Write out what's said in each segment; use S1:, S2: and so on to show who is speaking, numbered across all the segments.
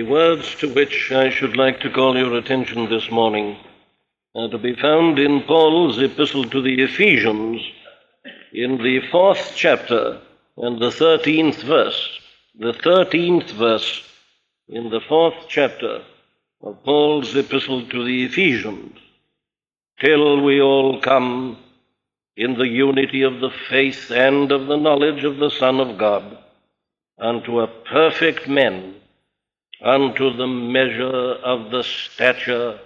S1: The words to which I should like to call your attention this morning are to be found in Paul's epistle to the Ephesians in the fourth chapter and the thirteenth verse. The thirteenth verse in the fourth chapter of Paul's epistle to the Ephesians. Till we all come in the unity of the faith and of the knowledge of the Son of God, unto a perfect man, unto the measure of the stature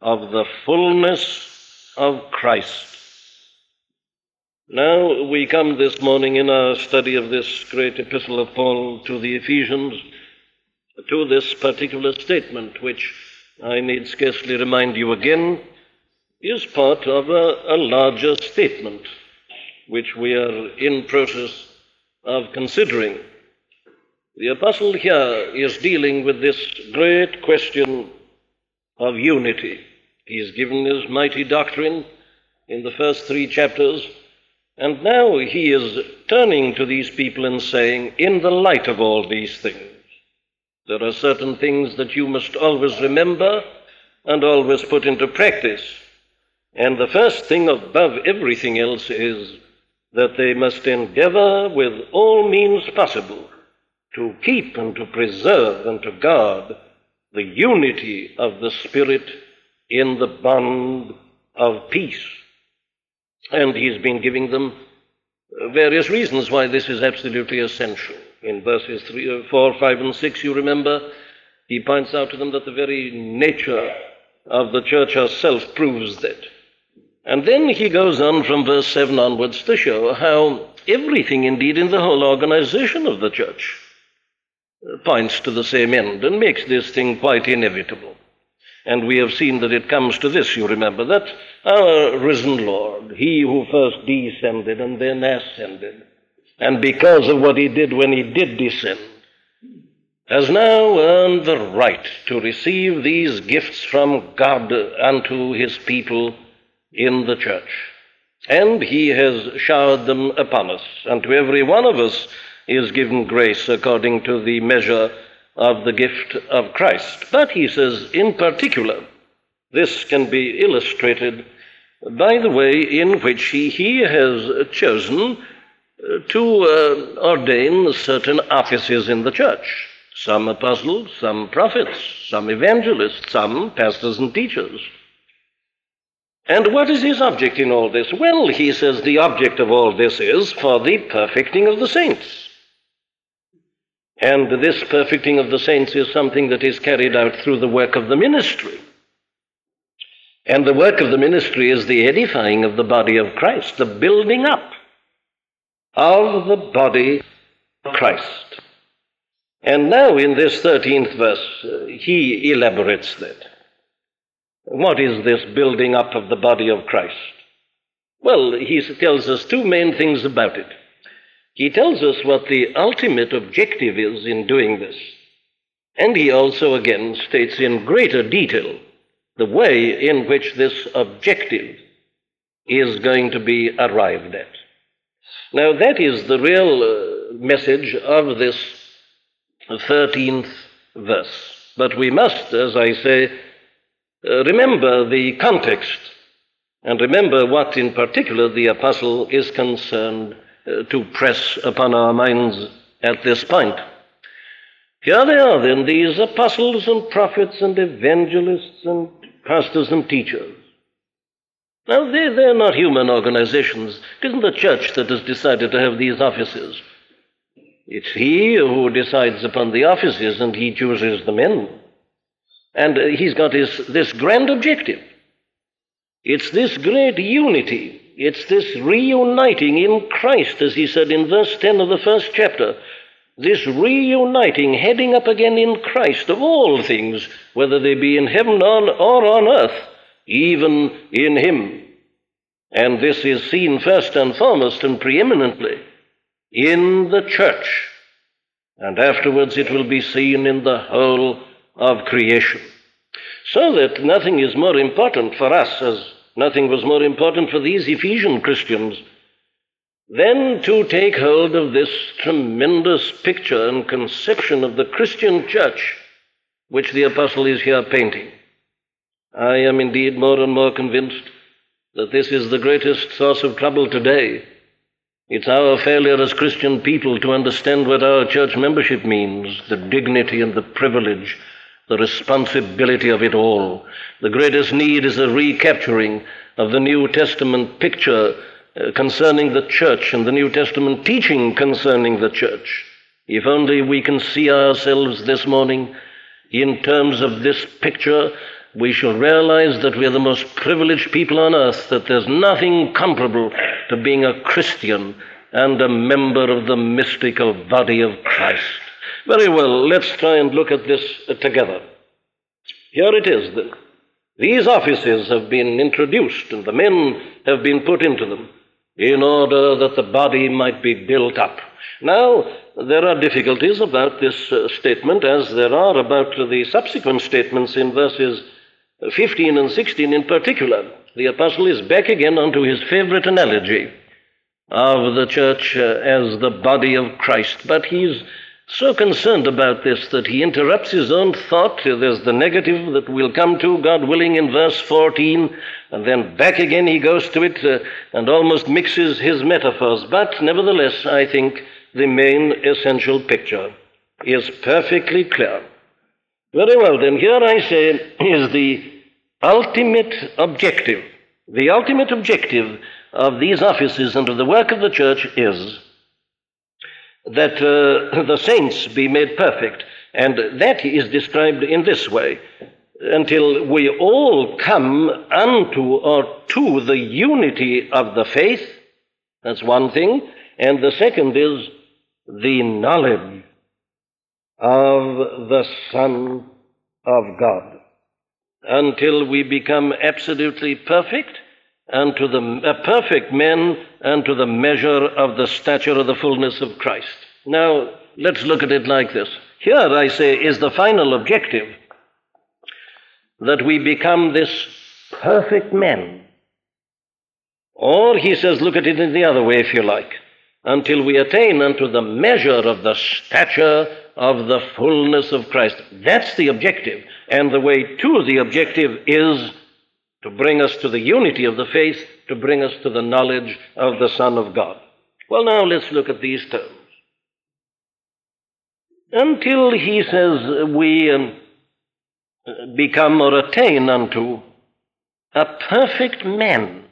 S1: of the fullness of Christ. Now we come this morning in our study of this great epistle of Paul to the Ephesians to this particular statement, which I need scarcely remind you again is part of a, a larger statement which we are in process of considering. The apostle here is dealing with this great question of unity. He has given his mighty doctrine in the first three chapters, and now he is turning to these people and saying, in the light of all these things, there are certain things that you must always remember and always put into practice. And the first thing above everything else is that they must endeavor with all means possible to keep and to preserve and to guard the unity of the Spirit in the bond of peace. And he's been giving them various reasons why this is absolutely essential. In verses three, uh, 4, 5, and 6, you remember, he points out to them that the very nature of the church herself proves that. And then he goes on from verse 7 onwards to show how everything, indeed, in the whole organization of the church uh, points to the same end and makes this thing quite inevitable. And we have seen that it comes to this, you remember, that our risen Lord, he who first descended and then ascended, and because of what he did when he did descend, has now earned the right to receive these gifts from God unto his people in the church. And he has showered them upon us, and to every one of us is given grace according to the measure of the gift of Christ. But he says, in particular, this can be illustrated by the way in which he, he has chosen uh, to uh, ordain certain offices in the church. Some apostles, some prophets, some evangelists, some pastors and teachers. And what is his object in all this? Well, he says the object of all this is for the perfecting of the saints. And this perfecting of the saints is something that is carried out through the work of the ministry. And the work of the ministry is the edifying of the body of Christ, the building up of the body of Christ. And now in this 13th verse, uh, he elaborates that. What is this building up of the body of Christ? Well, he tells us two main things about it. He tells us what the ultimate objective is in doing this. And he also again states in greater detail the way in which this objective is going to be arrived at. Now, that is the real uh, message of this 13th verse. But we must, as I say, uh, remember the context and remember what in particular the apostle is concerned to press upon our minds at this point. Here they are, then, these apostles and prophets and evangelists and pastors and teachers. Now, they, they're not human organizations. It isn't the church that has decided to have these offices. It's he who decides upon the offices and he chooses the men. And uh, he's got his, this grand objective. It's this great unity it's this reuniting in Christ, as he said in verse 10 of the first chapter. This reuniting, heading up again in Christ of all things, whether they be in heaven or on earth, even in Him. And this is seen first and foremost and preeminently in the church. And afterwards it will be seen in the whole of creation. So that nothing is more important for us as Nothing was more important for these Ephesian Christians than to take hold of this tremendous picture and conception of the Christian church which the apostle is here painting. I am indeed more and more convinced that this is the greatest source of trouble today. It's our failure as Christian people to understand what our church membership means, the dignity and the privilege, the responsibility of it all. The greatest need is a recapturing of the New Testament picture uh, concerning the church and the New Testament teaching concerning the church. If only we can see ourselves this morning in terms of this picture, we shall realize that we are the most privileged people on earth, that there's nothing comparable to being a Christian and a member of the mystical body of Christ. Very well, let's try and look at this together. Here it is. These offices have been introduced and the men have been put into them in order that the body might be built up. Now, there are difficulties about this uh, statement, as there are about the subsequent statements in verses 15 and 16 in particular. The apostle is back again onto his favorite analogy of the church uh, as the body of Christ, but he's so concerned about this that he interrupts his own thought. There's the negative that we'll come to, God willing, in verse 14, and then back again he goes to it uh, and almost mixes his metaphors. But nevertheless, I think the main essential picture is perfectly clear. Very well, then, here I say is the ultimate objective. The ultimate objective of these offices and of the work of the church is that uh, the saints be made perfect. And that is described in this way until we all come unto or to the unity of the faith. That's one thing. And the second is the knowledge of the Son of God. Until we become absolutely perfect and to the perfect men and to the measure of the stature of the fullness of Christ. Now, let's look at it like this. Here, I say, is the final objective that we become this perfect man. Or, he says, look at it in the other way, if you like, until we attain unto the measure of the stature of the fullness of Christ. That's the objective. And the way to the objective is to bring us to the unity of the faith, to bring us to the knowledge of the Son of God. Well, now let's look at these terms. Until he says we um, become or attain unto a perfect man.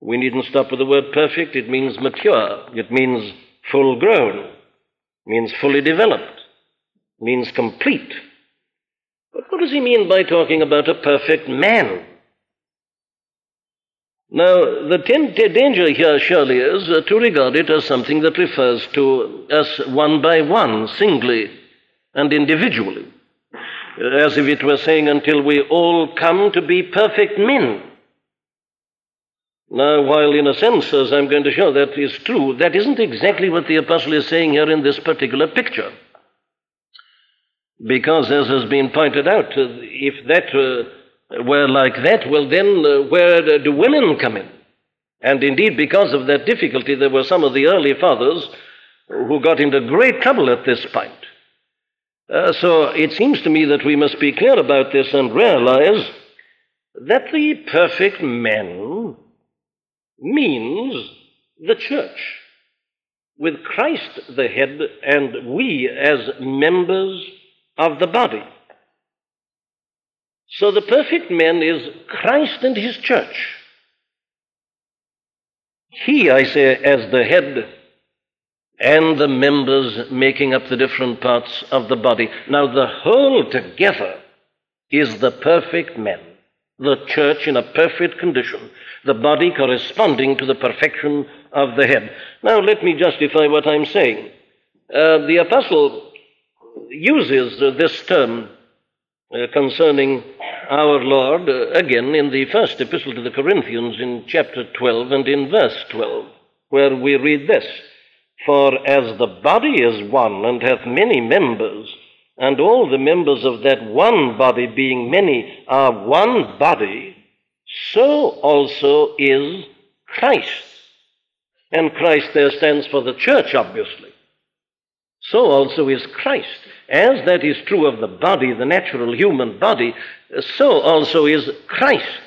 S1: We needn't stop with the word perfect. It means mature. It means full grown. means fully developed. means complete. But what does he mean by talking about a perfect man? Now, the ten- danger here surely is uh, to regard it as something that refers to us one by one, singly and individually, as if it were saying, until we all come to be perfect men. Now, while in a sense, as I'm going to show, that is true, that isn't exactly what the apostle is saying here in this particular picture. Because, as has been pointed out, uh, if that uh, were like that, well, then uh, where do women come in? And indeed, because of that difficulty, there were some of the early fathers who got into great trouble at this point. Uh, so it seems to me that we must be clear about this and realize that the perfect man means the church, with Christ the head and we as members of the body. So the perfect man is Christ and his church. He, I say, as the head and the members making up the different parts of the body. Now, the whole together is the perfect man, the church in a perfect condition, the body corresponding to the perfection of the head. Now, let me justify what I'm saying. Uh, the apostle uses this term concerning our Lord, uh, again in the first epistle to the Corinthians in chapter 12 and in verse 12, where we read this For as the body is one and hath many members, and all the members of that one body, being many, are one body, so also is Christ. And Christ there stands for the church, obviously. so also is Christ. As that is true of the body, the natural human body, so also is Christ,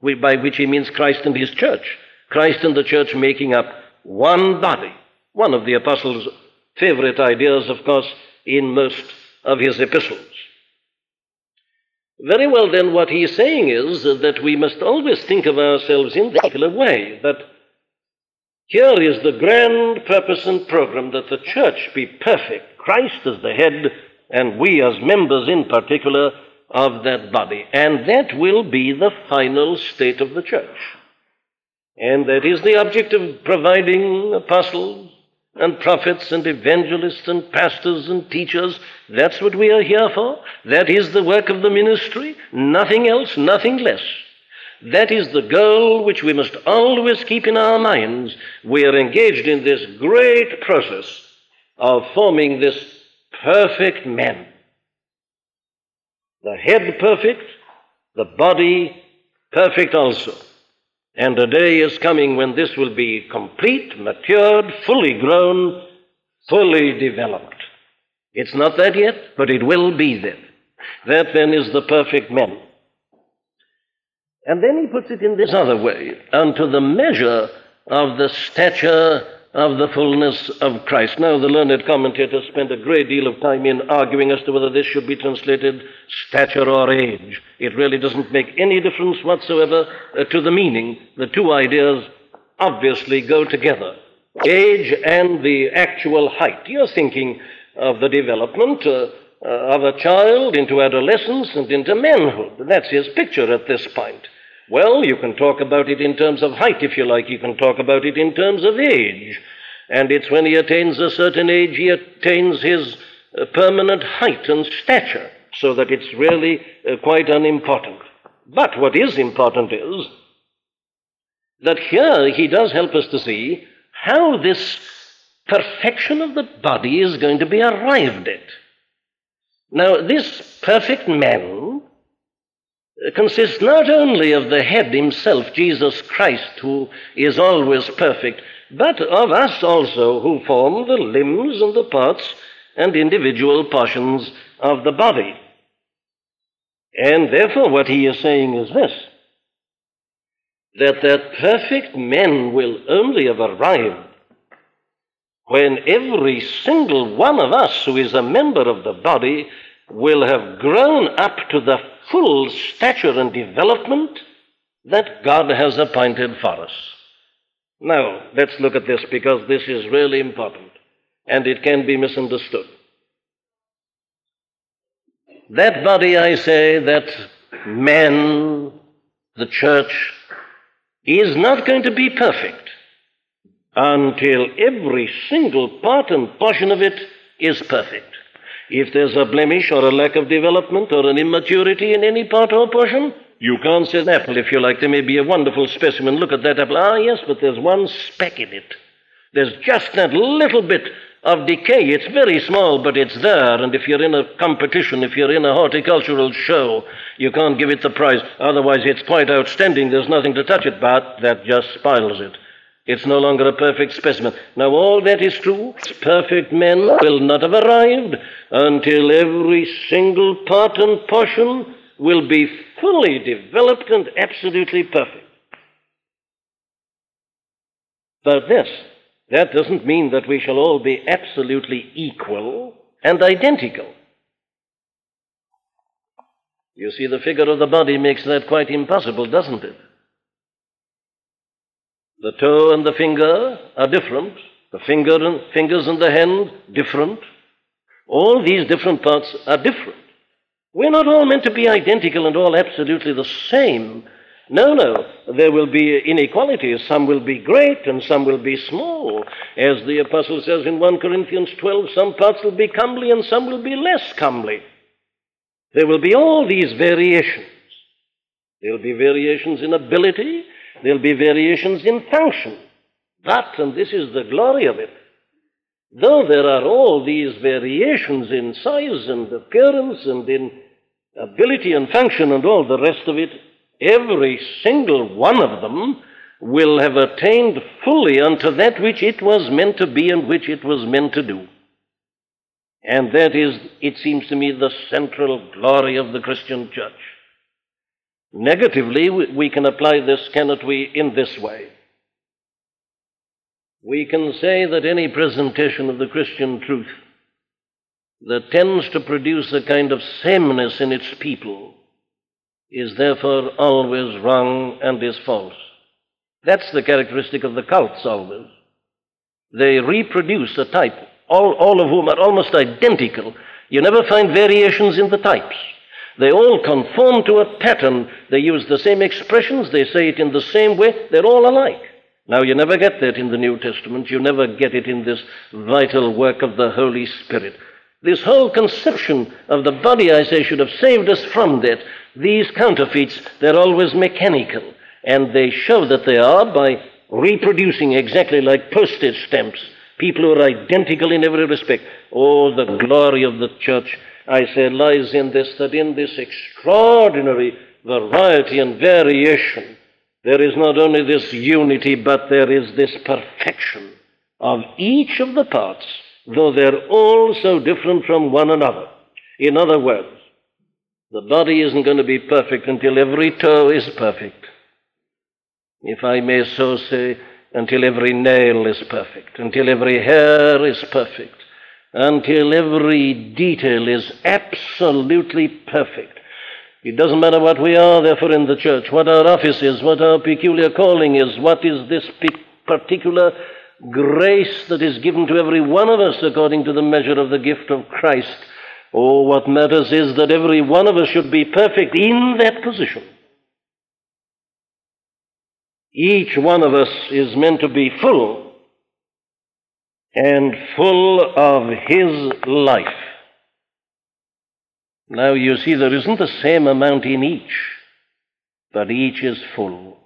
S1: by which he means Christ and his church. Christ and the church making up one body. One of the apostles' favorite ideas, of course, in most of his epistles. Very well, then, what he is saying is that we must always think of ourselves in that particular way, that here is the grand purpose and program that the church be perfect, Christ as the head, and we as members in particular of that body. And that will be the final state of the church. And that is the object of providing apostles and prophets and evangelists and pastors and teachers. That's what we are here for. That is the work of the ministry. Nothing else, nothing less. That is the goal which we must always keep in our minds. We are engaged in this great process of forming this perfect man. The head perfect, the body perfect also. And a day is coming when this will be complete, matured, fully grown, fully developed. It's not that yet, but it will be then. That then is the perfect man. And then he puts it in this other way unto the measure of the stature of the fullness of Christ. Now, the learned commentators spend a great deal of time in arguing as to whether this should be translated stature or age. It really doesn't make any difference whatsoever uh, to the meaning. The two ideas obviously go together age and the actual height. You're thinking of the development uh, uh, of a child into adolescence and into manhood. That's his picture at this point. Well, you can talk about it in terms of height, if you like. You can talk about it in terms of age. And it's when he attains a certain age, he attains his uh, permanent height and stature, so that it's really uh, quite unimportant. But what is important is that here he does help us to see how this perfection of the body is going to be arrived at. Now, this perfect man consists not only of the head himself, Jesus Christ, who is always perfect, but of us also, who form the limbs and the parts and individual portions of the body. And therefore, what he is saying is this that that perfect man will only have arrived when every single one of us who is a member of the body will have grown up to the full stature and development that God has appointed for us. Now, let's look at this because this is really important and it can be misunderstood. That body, I say, that man, the church, is not going to be perfect until every single part and portion of it is perfect. If there's a blemish or a lack of development or an immaturity in any part or portion, you can't say an apple if you like. There may be a wonderful specimen. Look at that apple. Ah, yes, but there's one speck in it. There's just that little bit of decay. It's very small, but it's there. And if you're in a competition, if you're in a horticultural show, you can't give it the prize. Otherwise, it's quite outstanding. There's nothing to touch it, but that just spoils it. It's no longer a perfect specimen. Now, all that is true. Perfect men will not have arrived until every single part and portion will be fully developed and absolutely perfect. But this, that doesn't mean that we shall all be absolutely equal and identical. You see, the figure of the body makes that quite impossible, doesn't it? The toe and the finger are different. The finger and fingers and the hand different. All these different parts are different. We're not all meant to be identical and all absolutely the same. No, no. There will be inequalities. Some will be great and some will be small. As the apostle says in 1 Corinthians 12, some parts will be comely and some will be less comely. There will be all these variations. There will be variations in ability, There'll be variations in function. That, and this is the glory of it, though there are all these variations in size and appearance and in ability and function and all the rest of it, every single one of them will have attained fully unto that which it was meant to be and which it was meant to do. And that is, it seems to me, the central glory of the Christian church. Negatively, we can apply this, cannot we, in this way? We can say that any presentation of the Christian truth that tends to produce a kind of sameness in its people is therefore always wrong and is false. That's the characteristic of the cults always. They reproduce a type, all, all of whom are almost identical. You never find variations in the types. They all conform to a pattern. They use the same expressions, they say it in the same way, they're all alike. Now, you never get that in the New Testament. You never get it in this vital work of the Holy Spirit. This whole conception of the body, I say, should have saved us from that. These counterfeits, they're always mechanical, and they show that they are by reproducing exactly like postage stamps people who are identical in every respect. Oh, the glory of the church, I say, lies in this that in this extraordinary variety and variation, there is not only this unity, but there is this perfection of each of the parts though they're all so different from one another. In other words, the body isn't going to be perfect until every toe is perfect. If I may so say, until every nail is perfect, until every hair is perfect, until every detail is absolutely perfect. It doesn't matter what we are, therefore, in the church, what our office is, what our peculiar calling is, what is this particular grace that is given to every one of us according to the measure of the gift of Christ. Oh, what matters is that every one of us should be perfect in that position. Each one of us is meant to be full and full of His life. Now you see, there isn't the same amount in each, but each is full.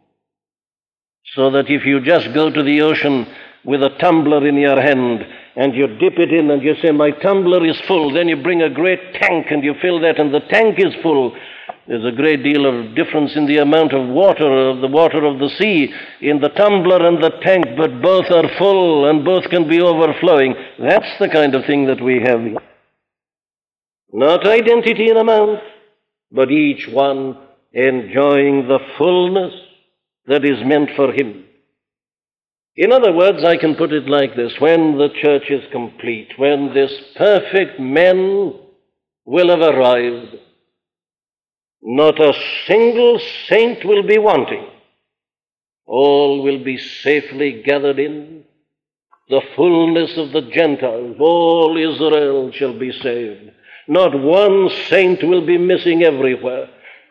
S1: So that if you just go to the ocean with a tumbler in your hand and you dip it in and you say, My tumbler is full. Then you bring a great tank and you fill that, and the tank is full. There's a great deal of difference in the amount of water, of the water of the sea, in the tumbler and the tank, but both are full and both can be overflowing. That's the kind of thing that we have here. Not identity in amount, but each one enjoying the fullness that is meant for him. In other words, I can put it like this when the church is complete, when this perfect man will have arrived, not a single saint will be wanting. All will be safely gathered in. The fullness of the Gentiles, all Israel shall be saved. Not one saint will be missing everywhere.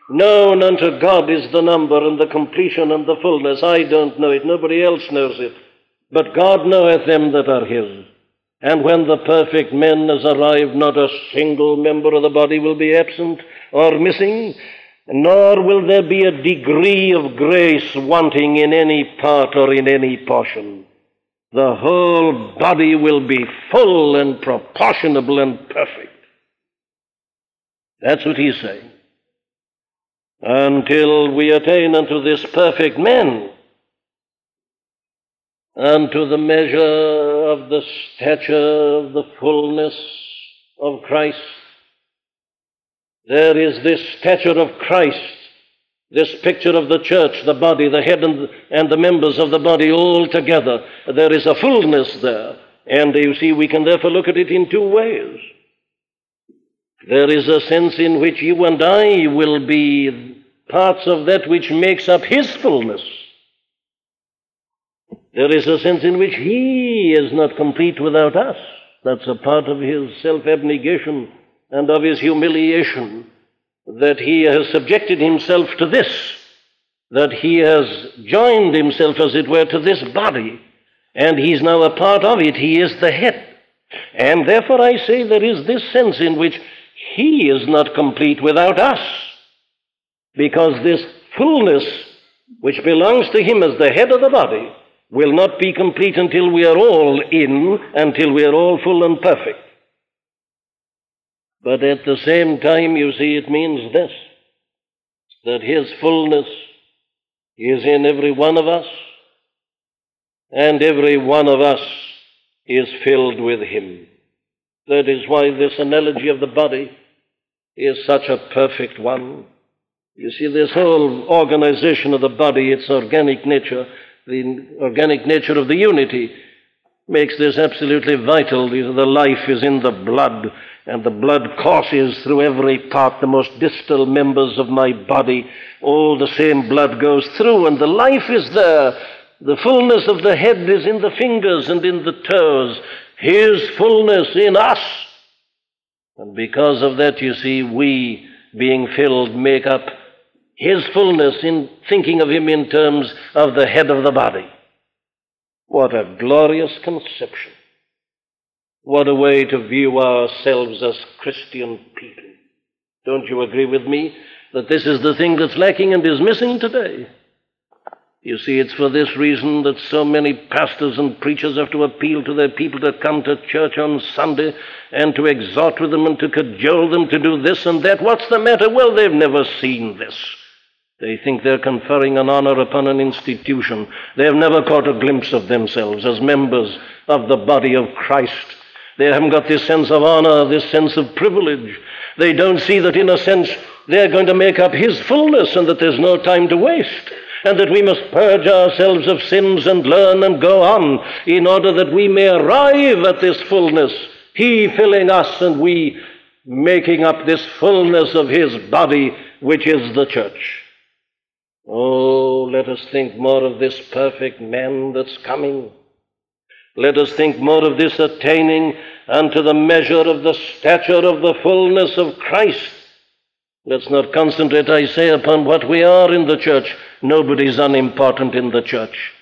S1: Known unto God is the number and the completion and the fullness. I don't know it. Nobody else knows it. But God knoweth them that are his. And when the perfect man has arrived, not a single member of the body will be absent or missing, nor will there be a degree of grace wanting in any part or in any portion. The whole body will be full and proportionable and perfect. That's what he's saying until we attain unto this perfect man, unto the measure of the stature of the fullness of Christ. There is this stature of Christ, this picture of the church, the body, the head, and, and the members of the body all together. There is a fullness there. And you see, we can therefore look at it in two ways. There is a sense in which you and I will be parts of that which makes up His fullness. There is a sense in which He is not complete without us. That's a part of His self abnegation and of His humiliation, that He has subjected Himself to this, that He has joined Himself, as it were, to this body, and He's now a part of it. He is the head. And therefore I say there is this sense in which He is not complete without us. Because this fullness, which belongs to Him as the head of the body, will not be complete until we are all in, until we are all full and perfect. But at the same time, you see, it means this that His fullness is in every one of us, and every one of us is filled with Him. That is why this analogy of the body is such a perfect one. You see, this whole organization of the body, its organic nature, the organic nature of the unity, makes this absolutely vital. The life is in the blood, and the blood courses through every part, the most distal members of my body. All the same blood goes through, and the life is there. The fullness of the head is in the fingers and in the toes. His fullness in us. And because of that, you see, we, being filled, make up His fullness in thinking of Him in terms of the head of the body. What a glorious conception. What a way to view ourselves as Christian people. Don't you agree with me that this is the thing that's lacking and is missing today? You see, it's for this reason that so many pastors and preachers have to appeal to their people to come to church on Sunday and to exhort with them and to cajole them to do this and that. What's the matter? Well, they've never seen this. They think they're conferring an honor upon an institution. They have never caught a glimpse of themselves as members of the body of Christ. They haven't got this sense of honor, this sense of privilege. They don't see that, in a sense, they're going to make up His fullness and that there's no time to waste and that we must purge ourselves of sins and learn and go on in order that we may arrive at this fullness, He filling us and we making up this fullness of His body, which is the church. Oh, let us think more of this perfect man that's coming. Let us think more of this attaining unto the measure of the stature of the fullness of Christ Let's not concentrate, I say, upon what we are in the church. Nobody's unimportant in the church.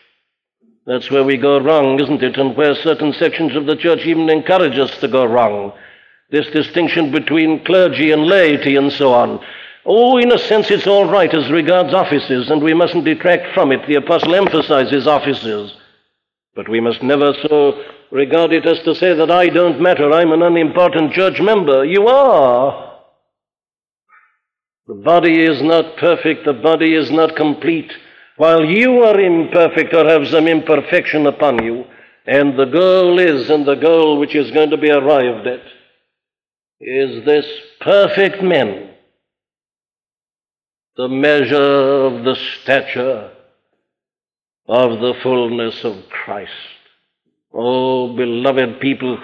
S1: That's where we go wrong, isn't it? And where certain sections of the church even encourage us to go wrong. This distinction between clergy and laity and so on. Oh, in a sense, it's all right as regards offices, and we mustn't detract from it. The apostle emphasizes offices. But we must never so regard it as to say that I don't matter, I'm an unimportant church member. You are. The body is not perfect, the body is not complete, while you are imperfect or have some imperfection upon you. And the goal is, and the goal which is going to be arrived at, is this perfect man, the measure of the stature of the fullness of Christ. Oh, beloved people,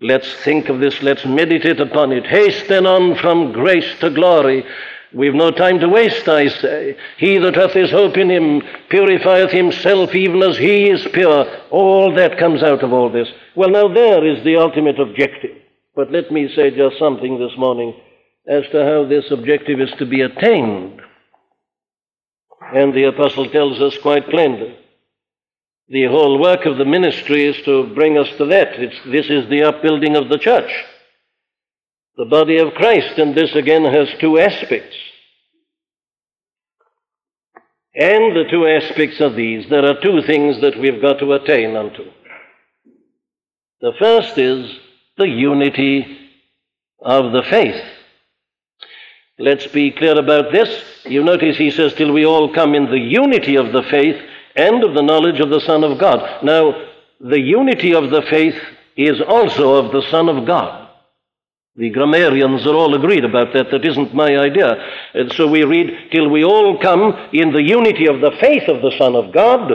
S1: let's think of this, let's meditate upon it. Hasten on from grace to glory We've no time to waste, I say. He that hath his hope in him purifieth himself even as he is pure. All that comes out of all this. Well, now there is the ultimate objective. But let me say just something this morning as to how this objective is to be attained. And the apostle tells us quite plainly. The whole work of the ministry is to bring us to that. It's, this is the upbuilding of the church the body of Christ, and this again has two aspects. And the two aspects of these, there are two things that we've got to attain unto. The first is the unity of the faith. Let's be clear about this. You notice he says, till we all come in the unity of the faith and of the knowledge of the Son of God. Now, the unity of the faith is also of the Son of God. The grammarians are all agreed about that. That isn't my idea. And so we read, till we all come in the unity of the faith of the Son of God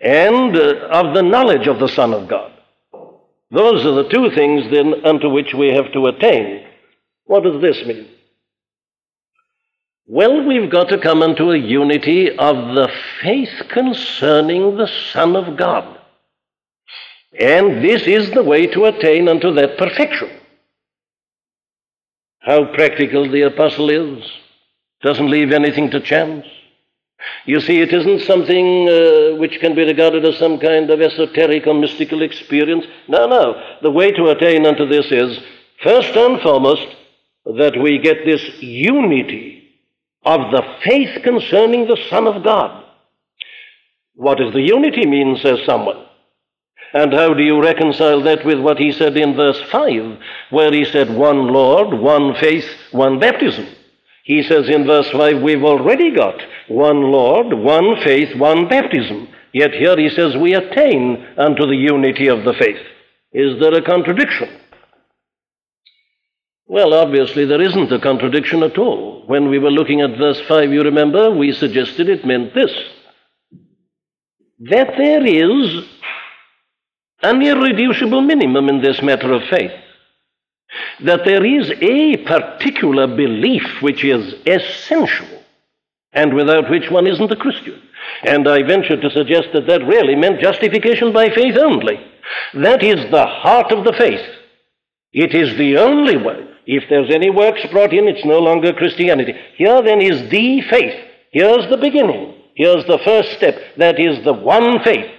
S1: and uh, of the knowledge of the Son of God. Those are the two things then unto which we have to attain. What does this mean? Well, we've got to come into a unity of the faith concerning the Son of God. And this is the way to attain unto that perfection how practical the apostle is. Doesn't leave anything to chance. You see, it isn't something uh, which can be regarded as some kind of esoteric or mystical experience. No, no. The way to attain unto this is, first and foremost, that we get this unity of the faith concerning the Son of God. What does the unity mean, says someone? And how do you reconcile that with what he said in verse 5, where he said, one Lord, one faith, one baptism? He says in verse 5, we've already got one Lord, one faith, one baptism. Yet here he says, we attain unto the unity of the faith. Is there a contradiction? Well, obviously, there isn't a contradiction at all. When we were looking at verse 5, you remember, we suggested it meant this that there is an irreducible minimum in this matter of faith. That there is a particular belief which is essential and without which one isn't a Christian. And I venture to suggest that that really meant justification by faith only. That is the heart of the faith. It is the only way. If there's any works brought in, it's no longer Christianity. Here then is the faith. Here's the beginning. Here's the first step. That is the one faith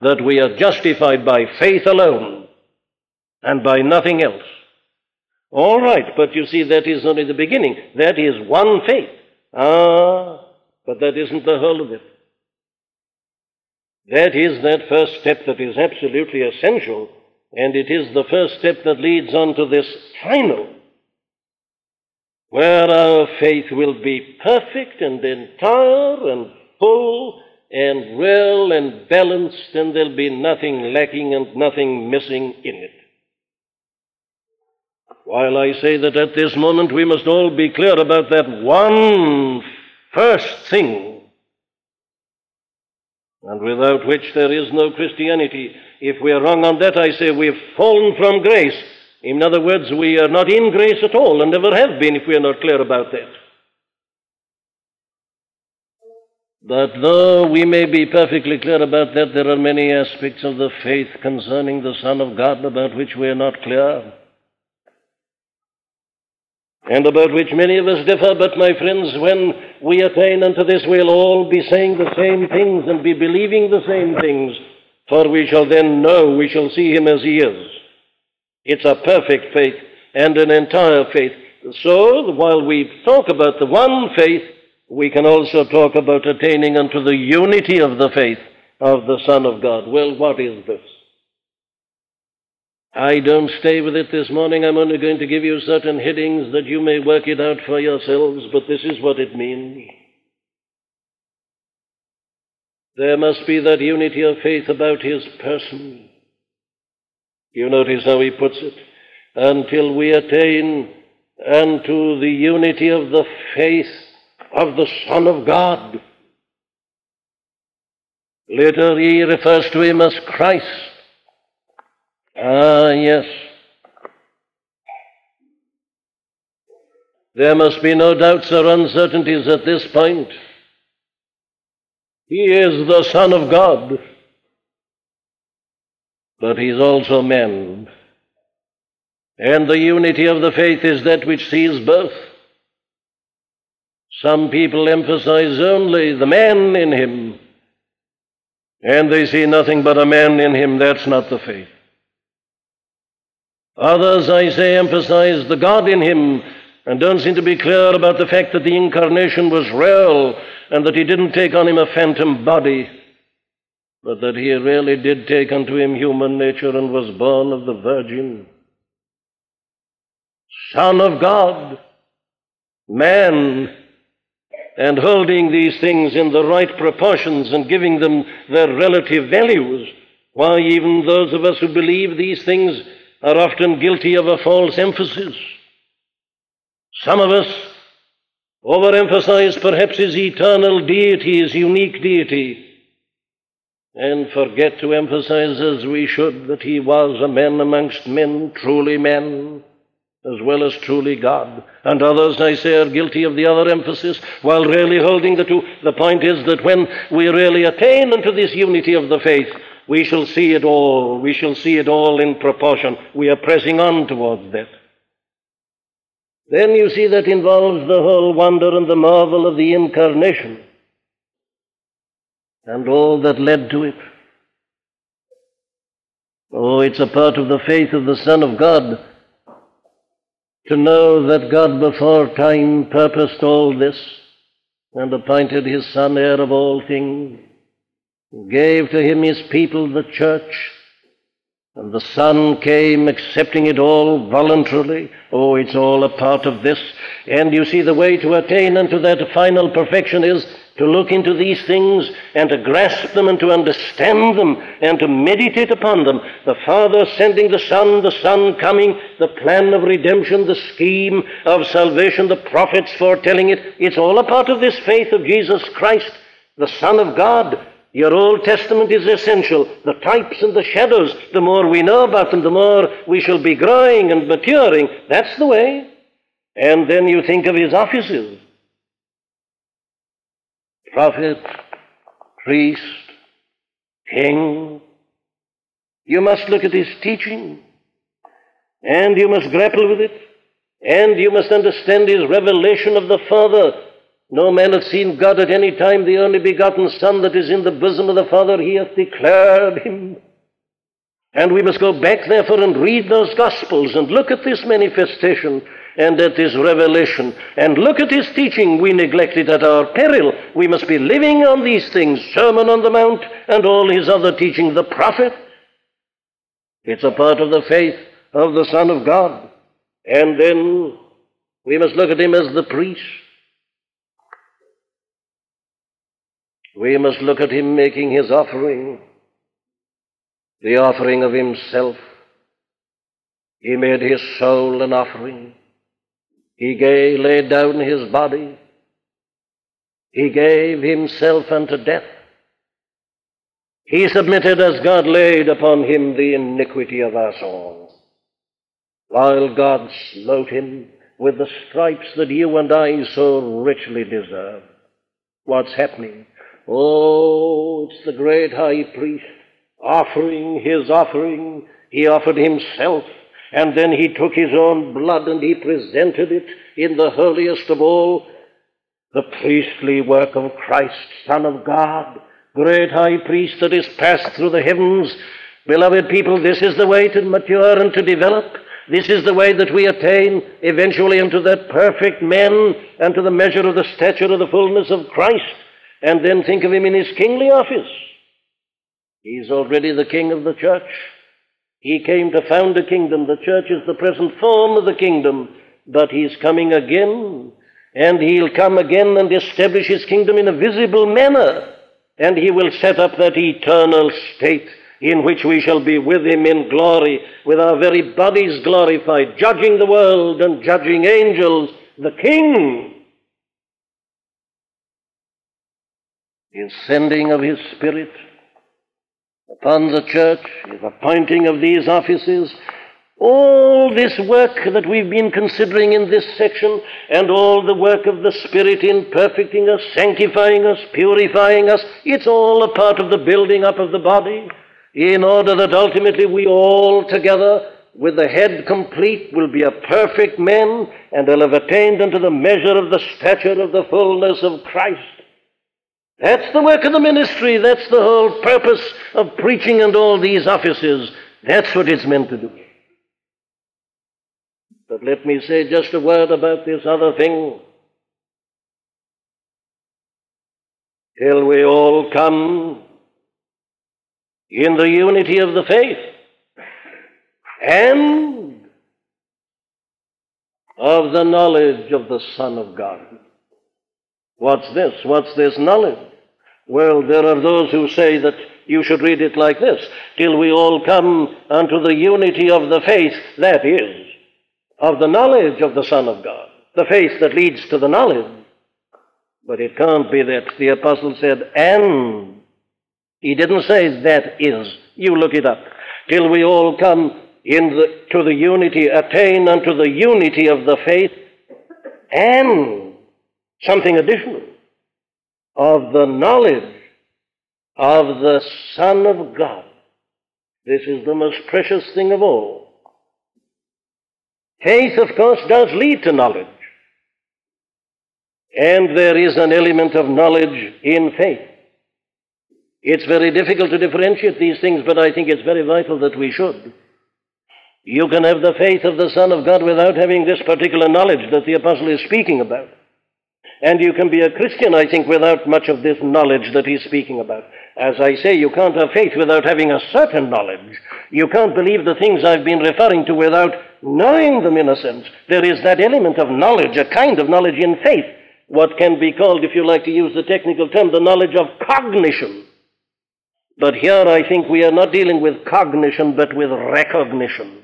S1: that we are justified by faith alone and by nothing else. All right, but you see, that is only the beginning. That is one faith. Ah, but that isn't the whole of it. That is that first step that is absolutely essential, and it is the first step that leads on to this final, where our faith will be perfect and entire and full and well and balanced, and there'll be nothing lacking and nothing missing in it. While I say that at this moment we must all be clear about that one first thing, and without which there is no Christianity. If we are wrong on that, I say we've fallen from grace. In other words, we are not in grace at all and never have been if we are not clear about that. But though we may be perfectly clear about that, there are many aspects of the faith concerning the Son of God about which we are not clear and about which many of us differ. But, my friends, when we attain unto this, we'll all be saying the same things and be believing the same things, for we shall then know, we shall see him as he is. It's a perfect faith and an entire faith. So, while we talk about the one faith, we can also talk about attaining unto the unity of the faith of the Son of God. Well, what is this? I don't stay with it this morning. I'm only going to give you certain headings that you may work it out for yourselves, but this is what it means. There must be that unity of faith about his person. You notice how he puts it. Until we attain unto the unity of the faith of the Son of God. Later he refers to him as Christ. Ah, yes. There must be no doubts or uncertainties at this point. He is the Son of God, but he's also man. And the unity of the faith is that which sees both. Some people emphasize only the man in him, and they see nothing but a man in him. That's not the faith. Others, I say, emphasize the God in him and don't seem to be clear about the fact that the incarnation was real and that he didn't take on him a phantom body, but that he really did take unto him human nature and was born of the Virgin. Son of God, man, and holding these things in the right proportions and giving them their relative values. Why, even those of us who believe these things are often guilty of a false emphasis. Some of us overemphasize perhaps his eternal deity, his unique deity, and forget to emphasize as we should that he was a man amongst men, truly men, as well as truly God. And others, I say, are guilty of the other emphasis, while really holding the two. The point is that when we really attain unto this unity of the faith, we shall see it all. We shall see it all in proportion. We are pressing on towards that. Then you see that involves the whole wonder and the marvel of the incarnation and all that led to it. Oh, it's a part of the faith of the Son of God to know that God before time purposed all this and appointed his Son heir of all things gave to him his people, the church, and the Son came accepting it all voluntarily. Oh, it's all a part of this. And you see, the way to attain unto that final perfection is to look into these things and to grasp them and to understand them and to meditate upon them. The Father sending the Son, the Son coming, the plan of redemption, the scheme of salvation, the prophets foretelling it. It's all a part of this faith of Jesus Christ, the Son of God. Your Old Testament is essential. The types and the shadows, the more we know about them, the more we shall be growing and maturing. That's the way. And then you think of his offices prophet, priest, king. You must look at his teaching, and you must grapple with it, and you must understand his revelation of the Father. No man hath seen God at any time, the only begotten Son that is in the bosom of the Father, he hath declared him. And we must go back, therefore, and read those Gospels and look at this manifestation and at his revelation. And look at his teaching. We neglect it at our peril. We must be living on these things Sermon on the Mount and all his other teaching. The prophet, it's a part of the faith of the Son of God. And then we must look at him as the priest. We must look at him making his offering, the offering of himself. He made his soul an offering. He gave, laid down his body. He gave himself unto death. He submitted as God laid upon him the iniquity of us all. While God smote him with the stripes that you and I so richly deserve. What's happening? Oh, it's the great high priest offering his offering. He offered himself and then he took his own blood and he presented it in the holiest of all, the priestly work of Christ, Son of God, great high priest that is passed through the heavens. Beloved people, this is the way to mature and to develop. This is the way that we attain eventually unto that perfect man and to the measure of the stature of the fullness of Christ. And then think of him in his kingly office. He's already the king of the church. He came to found a kingdom. The church is the present form of the kingdom, but he's coming again, and he'll come again and establish his kingdom in a visible manner, and he will set up that eternal state in which we shall be with him in glory, with our very bodies glorified, judging the world and judging angels, the King. In sending of his Spirit, upon the church, his appointing of these offices, all this work that we've been considering in this section, and all the work of the Spirit in perfecting us, sanctifying us, purifying us, it's all a part of the building up of the body, in order that ultimately we all together, with the head complete, will be a perfect man, and will have attained unto the measure of the stature of the fullness of Christ. That's the work of the ministry. That's the whole purpose of preaching and all these offices. That's what it's meant to do. But let me say just a word about this other thing. Till we all come in the unity of the faith and of the knowledge of the Son of God. What's this? What's this knowledge? Well, there are those who say that you should read it like this till we all come unto the unity of the faith, that is, of the knowledge of the Son of God, the faith that leads to the knowledge. But it can't be that. The apostle said, and. He didn't say that is. You look it up. Till we all come in the, to the unity, attain unto the unity of the faith and something additional of the knowledge of the Son of God. This is the most precious thing of all. Faith, of course, does lead to knowledge. And there is an element of knowledge in faith. It's very difficult to differentiate these things, but I think it's very vital that we should. You can have the faith of the Son of God without having this particular knowledge that the Apostle is speaking about. And you can be a Christian, I think, without much of this knowledge that he's speaking about. As I say, you can't have faith without having a certain knowledge. You can't believe the things I've been referring to without knowing them in a sense. There is that element of knowledge, a kind of knowledge in faith. what can be called, if you like to use the technical term, the knowledge of cognition. But here I think we are not dealing with cognition, but with recognition.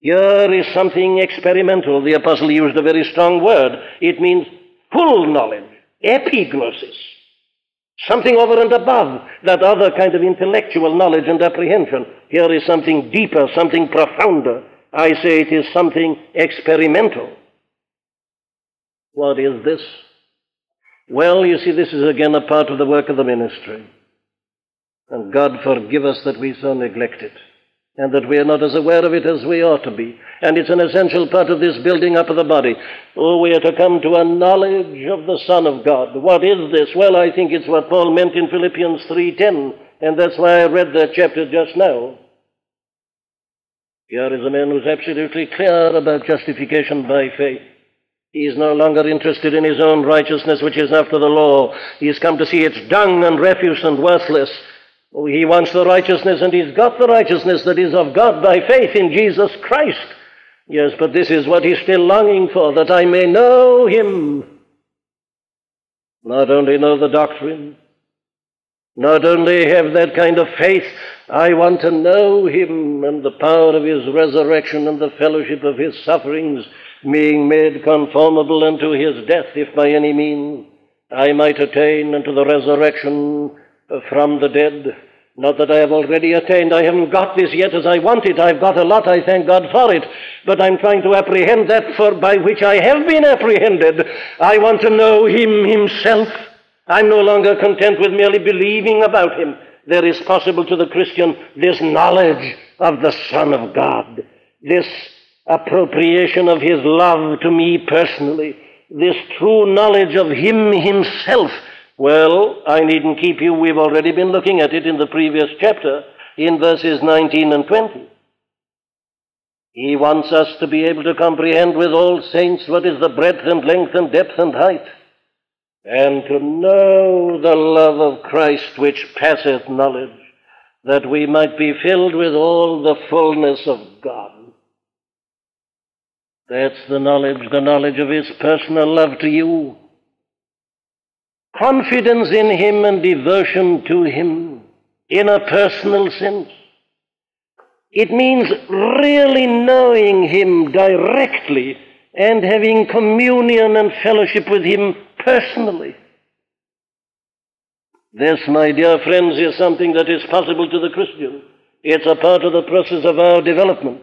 S1: Here is something experimental. The apostle used a very strong word. It means full knowledge, epignosis. Something over and above that other kind of intellectual knowledge and apprehension. Here is something deeper, something profounder. I say it is something experimental. What is this? Well, you see, this is again a part of the work of the ministry. And God forgive us that we so neglect it, and that we are not as aware of it as we ought to be. And it's an essential part of this building up of the body. Oh, we are to come to a knowledge of the Son of God. What is this? Well, I think it's what Paul meant in Philippians 3.10, and that's why I read that chapter just now. Here is a man who's absolutely clear about justification by faith. He is no longer interested in his own righteousness, which is after the law. He has come to see it's dung and refuse and worthless. Oh, he wants the righteousness, and he's got the righteousness that is of God by faith in Jesus Christ. Yes, but this is what he's still longing for, that I may know him. Not only know the doctrine, not only have that kind of faith, I want to know him and the power of his resurrection and the fellowship of his sufferings being made conformable unto his death, if by any means I might attain unto the resurrection from the dead. Not that I have already attained, I haven't got this yet as I want it. I've got a lot, I thank God for it. But I'm trying to apprehend that for by which I have been apprehended. I want to know Him Himself. I'm no longer content with merely believing about Him. There is possible to the Christian this knowledge of the Son of God, this appropriation of His love to me personally, this true knowledge of Him Himself. Well, I needn't keep you. We've already been looking at it in the previous chapter in verses 19 and 20. He wants us to be able to comprehend with all saints what is the breadth and length and depth and height, and to know the love of Christ which passeth knowledge, that we might be filled with all the fullness of God. That's the knowledge, the knowledge of His personal love to you. Confidence in Him and devotion to Him in a personal sense. It means really knowing Him directly and having communion and fellowship with Him personally. This, my dear friends, is something that is possible to the Christian. It's a part of the process of our development.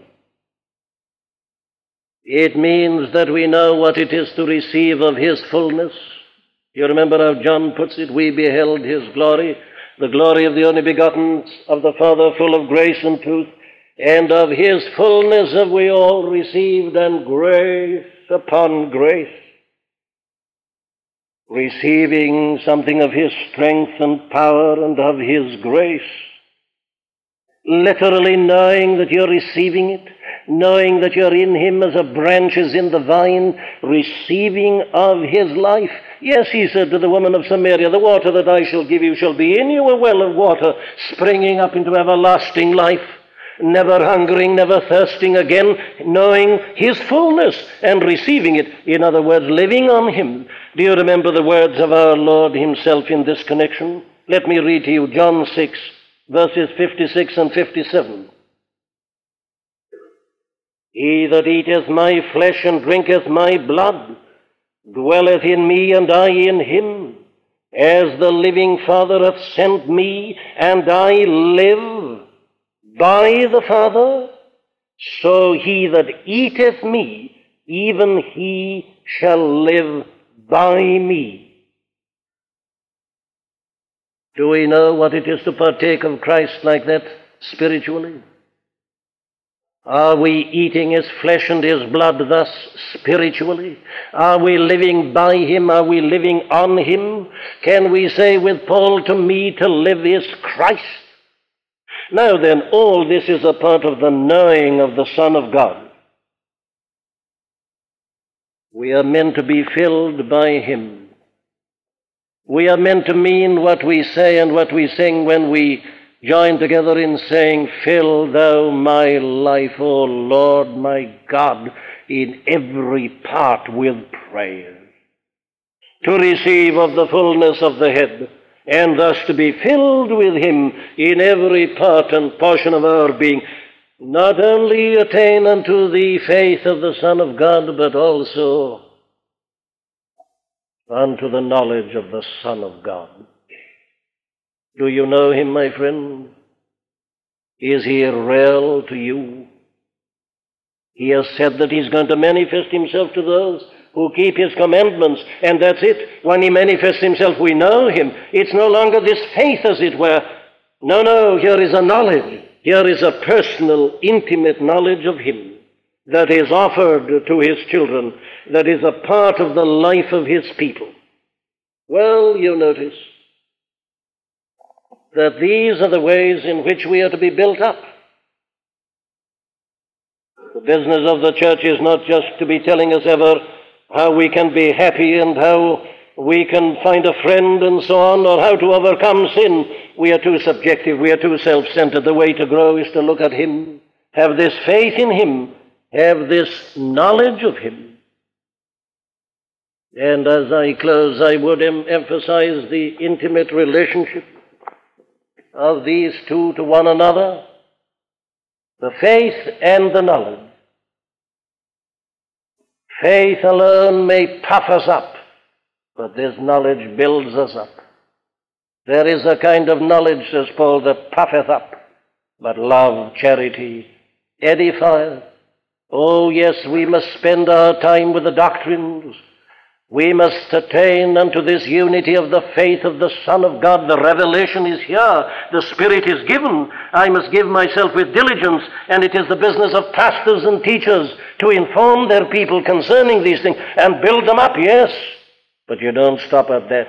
S1: It means that we know what it is to receive of His fullness. You remember how John puts it? We beheld His glory, the glory of the only begotten of the Father, full of grace and truth, and of His fullness have we all received, and grace upon grace. Receiving something of His strength and power and of His grace. Literally knowing that you're receiving it knowing that you're in him as a branch is in the vine, receiving of his life. Yes, he said to the woman of Samaria, the water that I shall give you shall be in you a well of water, springing up into everlasting life, never hungering, never thirsting again, knowing his fullness and receiving it. In other words, living on him. Do you remember the words of our Lord himself in this connection? Let me read to you John 6, verses 56 and 57. He that eateth my flesh and drinketh my blood dwelleth in me, and I in him. As the living Father hath sent me, and I live by the Father, so he that eateth me, even he shall live by me. Do we know what it is to partake of Christ like that spiritually? Are we eating his flesh and his blood thus spiritually? Are we living by him? Are we living on him? Can we say with Paul, to me to live is Christ? Now then, all this is a part of the knowing of the Son of God. We are meant to be filled by him. We are meant to mean what we say and what we sing when we join together in saying, Fill thou my life, O Lord my God, in every part with prayer. to receive of the fullness of the head, and thus to be filled with Him in every part and portion of our being, not only attain unto the faith of the Son of God, but also unto the knowledge of the Son of God. Do you know Him, my friend? Is He real to you? He has said that He's going to manifest Himself to those who keep His commandments, and that's it. When He manifests Himself, we know Him. It's no longer this faith, as it were. No, no, here is a knowledge. Here is a personal, intimate knowledge of Him that is offered to His children, that is a part of the life of His people. Well, you notice that these are the ways in which we are to be built up. The business of the church is not just to be telling us ever how we can be happy and how we can find a friend and so on, or how to overcome sin. We are too subjective, we are too self centered. The way to grow is to look at Him, have this faith in Him, have this knowledge of Him. And as I close, I would em- emphasize the intimate relationship of these two to one another the faith and the knowledge. Faith alone may puff us up, but this knowledge builds us up. There is a kind of knowledge, says Paul, that puffeth up, but love, charity, edifieth. Oh, yes, we must spend our time with the doctrines. We must attain unto this unity of the faith of the Son of God. The revelation is here. The Spirit is given. I must give myself with diligence, and it is the business of pastors and teachers to inform their people concerning these things and build them up, yes. But you don't stop at that.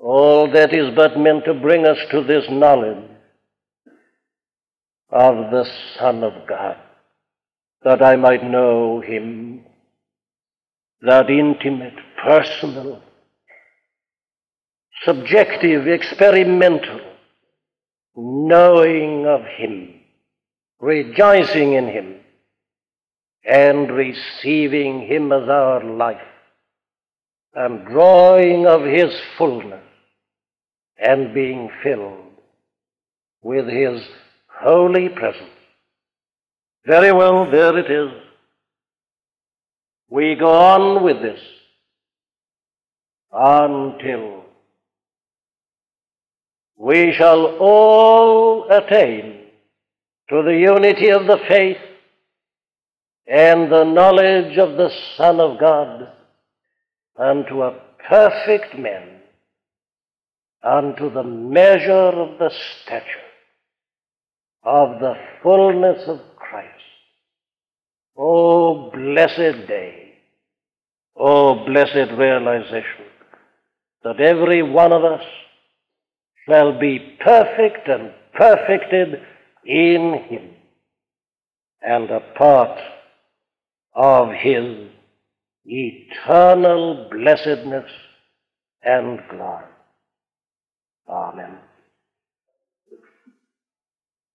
S1: All that is but meant to bring us to this knowledge of the Son of God, that I might know Him that intimate, personal, subjective, experimental knowing of Him, rejoicing in Him, and receiving Him as our life, and drawing of His fullness, and being filled with His holy presence. Very well, there it is. We go on with this until we shall all attain to the unity of the faith and the knowledge of the Son of God unto a perfect man, unto the measure of the stature of the fullness of Christ. Oh, blessed day. Oh, blessed realization that every one of us shall be perfect and perfected in Him and a part of His eternal blessedness and glory. Amen.